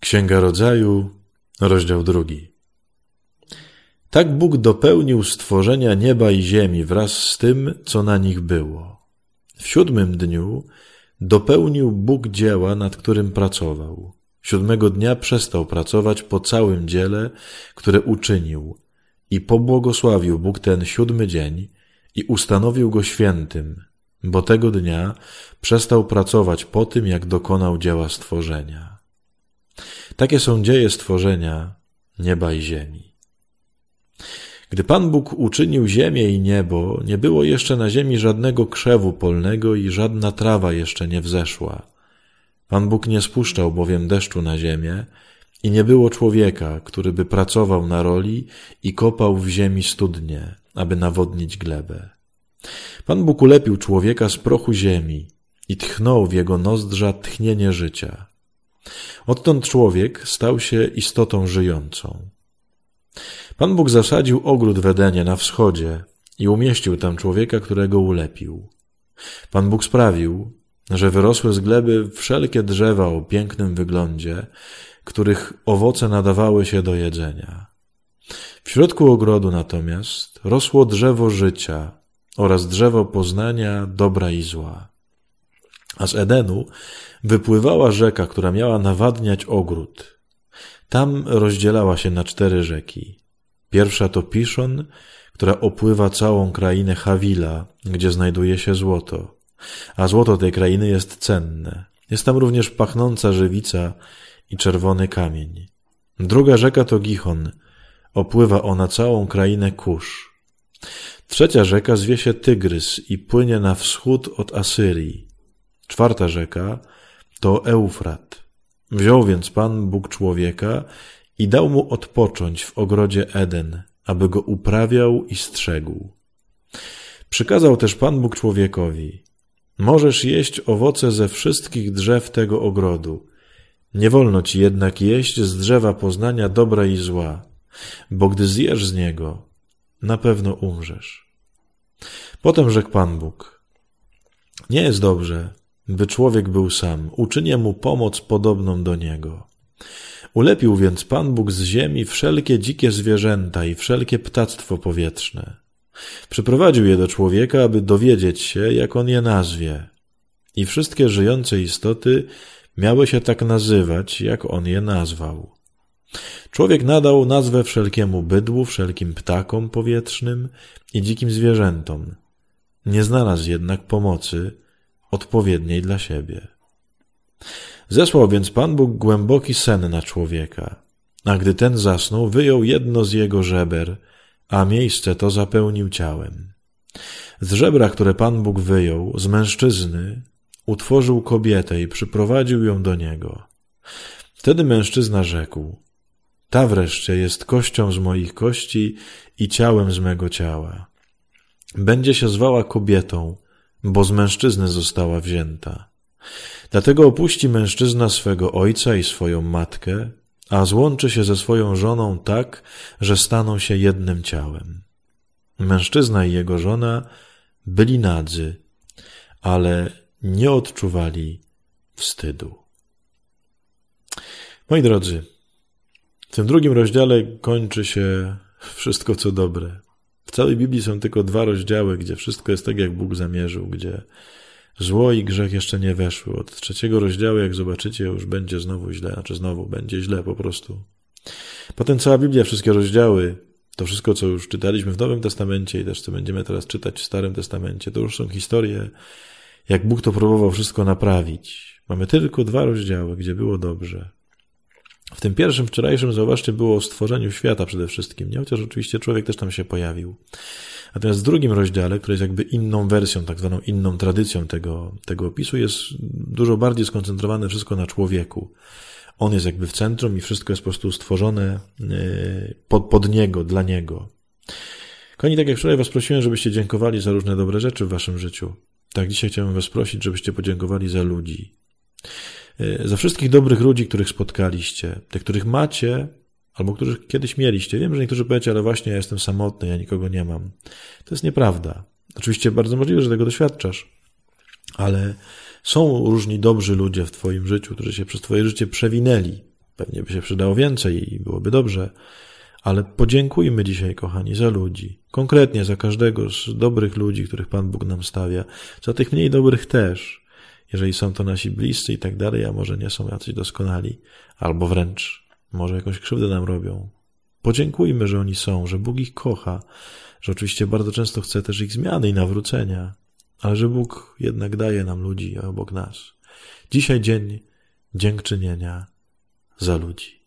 Księga Rodzaju, rozdział drugi. Tak Bóg dopełnił stworzenia nieba i ziemi wraz z tym, co na nich było. W siódmym dniu dopełnił Bóg dzieła, nad którym pracował. Siódmego dnia przestał pracować po całym dziele, które uczynił i pobłogosławił Bóg ten siódmy dzień i ustanowił go świętym, bo tego dnia przestał pracować po tym, jak dokonał dzieła stworzenia. Takie są dzieje stworzenia nieba i ziemi. Gdy Pan Bóg uczynił ziemię i niebo, nie było jeszcze na ziemi żadnego krzewu polnego i żadna trawa jeszcze nie wzeszła. Pan Bóg nie spuszczał bowiem deszczu na ziemię i nie było człowieka, który by pracował na roli i kopał w ziemi studnie, aby nawodnić glebę. Pan Bóg ulepił człowieka z prochu ziemi i tchnął w jego nozdrza tchnienie życia. Odtąd człowiek stał się istotą żyjącą. Pan Bóg zasadził ogród w Edenie na wschodzie i umieścił tam człowieka, którego ulepił. Pan Bóg sprawił, że wyrosły z gleby wszelkie drzewa o pięknym wyglądzie, których owoce nadawały się do jedzenia. W środku ogrodu natomiast rosło drzewo życia oraz drzewo poznania dobra i zła. A z Edenu wypływała rzeka, która miała nawadniać ogród. Tam rozdzielała się na cztery rzeki. Pierwsza to Piszon, która opływa całą krainę Hawila, gdzie znajduje się złoto. A złoto tej krainy jest cenne. Jest tam również pachnąca żywica i czerwony kamień. Druga rzeka to Gichon. Opływa ona całą krainę Kusz. Trzecia rzeka zwie się Tygrys i płynie na wschód od Asyrii. Czwarta rzeka to Eufrat. Wziął więc Pan Bóg człowieka i dał mu odpocząć w ogrodzie Eden, aby go uprawiał i strzegł. Przykazał też Pan Bóg człowiekowi: Możesz jeść owoce ze wszystkich drzew tego ogrodu. Nie wolno ci jednak jeść z drzewa poznania dobra i zła, bo gdy zjesz z niego, na pewno umrzesz. Potem rzekł Pan Bóg: Nie jest dobrze, by człowiek był sam, uczynię mu pomoc podobną do niego. Ulepił więc Pan Bóg z ziemi wszelkie dzikie zwierzęta i wszelkie ptactwo powietrzne. Przyprowadził je do człowieka, aby dowiedzieć się, jak on je nazwie. I wszystkie żyjące istoty miały się tak nazywać, jak on je nazwał. Człowiek nadał nazwę wszelkiemu bydłu, wszelkim ptakom powietrznym i dzikim zwierzętom. Nie znalazł jednak pomocy, odpowiedniej dla siebie. Zesłał więc Pan Bóg głęboki sen na człowieka, a gdy ten zasnął, wyjął jedno z jego żeber, a miejsce to zapełnił ciałem. Z żebra, które Pan Bóg wyjął, z mężczyzny, utworzył kobietę i przyprowadził ją do niego. Wtedy mężczyzna rzekł: Ta wreszcie jest kością z moich kości i ciałem z mego ciała. Będzie się zwała kobietą, bo z mężczyzny została wzięta. Dlatego opuści mężczyzna swego ojca i swoją matkę, a złączy się ze swoją żoną tak, że staną się jednym ciałem. Mężczyzna i jego żona byli nadzy, ale nie odczuwali wstydu. Moi drodzy, w tym drugim rozdziale kończy się wszystko, co dobre. W całej Biblii są tylko dwa rozdziały, gdzie wszystko jest tak, jak Bóg zamierzył, gdzie zło i grzech jeszcze nie weszły. Od trzeciego rozdziału, jak zobaczycie, już będzie znowu źle, znaczy znowu będzie źle po prostu. Potem cała Biblia, wszystkie rozdziały, to wszystko, co już czytaliśmy w Nowym Testamencie i też co będziemy teraz czytać w Starym Testamencie, to już są historie, jak Bóg to próbował wszystko naprawić. Mamy tylko dwa rozdziały, gdzie było dobrze. W tym pierwszym wczorajszym, zauważcie, było o stworzeniu świata przede wszystkim, nie? Chociaż oczywiście człowiek też tam się pojawił. Natomiast w drugim rozdziale, który jest jakby inną wersją, tak zwaną inną tradycją tego, tego opisu, jest dużo bardziej skoncentrowane wszystko na człowieku. On jest jakby w centrum i wszystko jest po prostu stworzone e, pod, pod niego, dla niego. Koni, tak jak wczoraj was prosiłem, żebyście dziękowali za różne dobre rzeczy w waszym życiu. Tak dzisiaj chciałbym was prosić, żebyście podziękowali za ludzi. E, za wszystkich dobrych ludzi, których spotkaliście, tych, których macie, albo których kiedyś mieliście. Wiem, że niektórzy powiecie, ale właśnie ja jestem samotny, ja nikogo nie mam. To jest nieprawda. Oczywiście bardzo możliwe, że tego doświadczasz, ale są różni dobrzy ludzie w Twoim życiu, którzy się przez Twoje życie przewinęli. Pewnie by się przydało więcej i byłoby dobrze, ale podziękujmy dzisiaj, kochani, za ludzi. Konkretnie za każdego z dobrych ludzi, których Pan Bóg nam stawia. Za tych mniej dobrych też. Jeżeli są to nasi bliscy i tak dalej, a może nie są jacyś doskonali. Albo wręcz może jakąś krzywdę nam robią. Podziękujmy, że oni są, że Bóg ich kocha, że oczywiście bardzo często chce też ich zmiany i nawrócenia, ale że Bóg jednak daje nam ludzi obok nas. Dzisiaj dzień dziękczynienia za ludzi.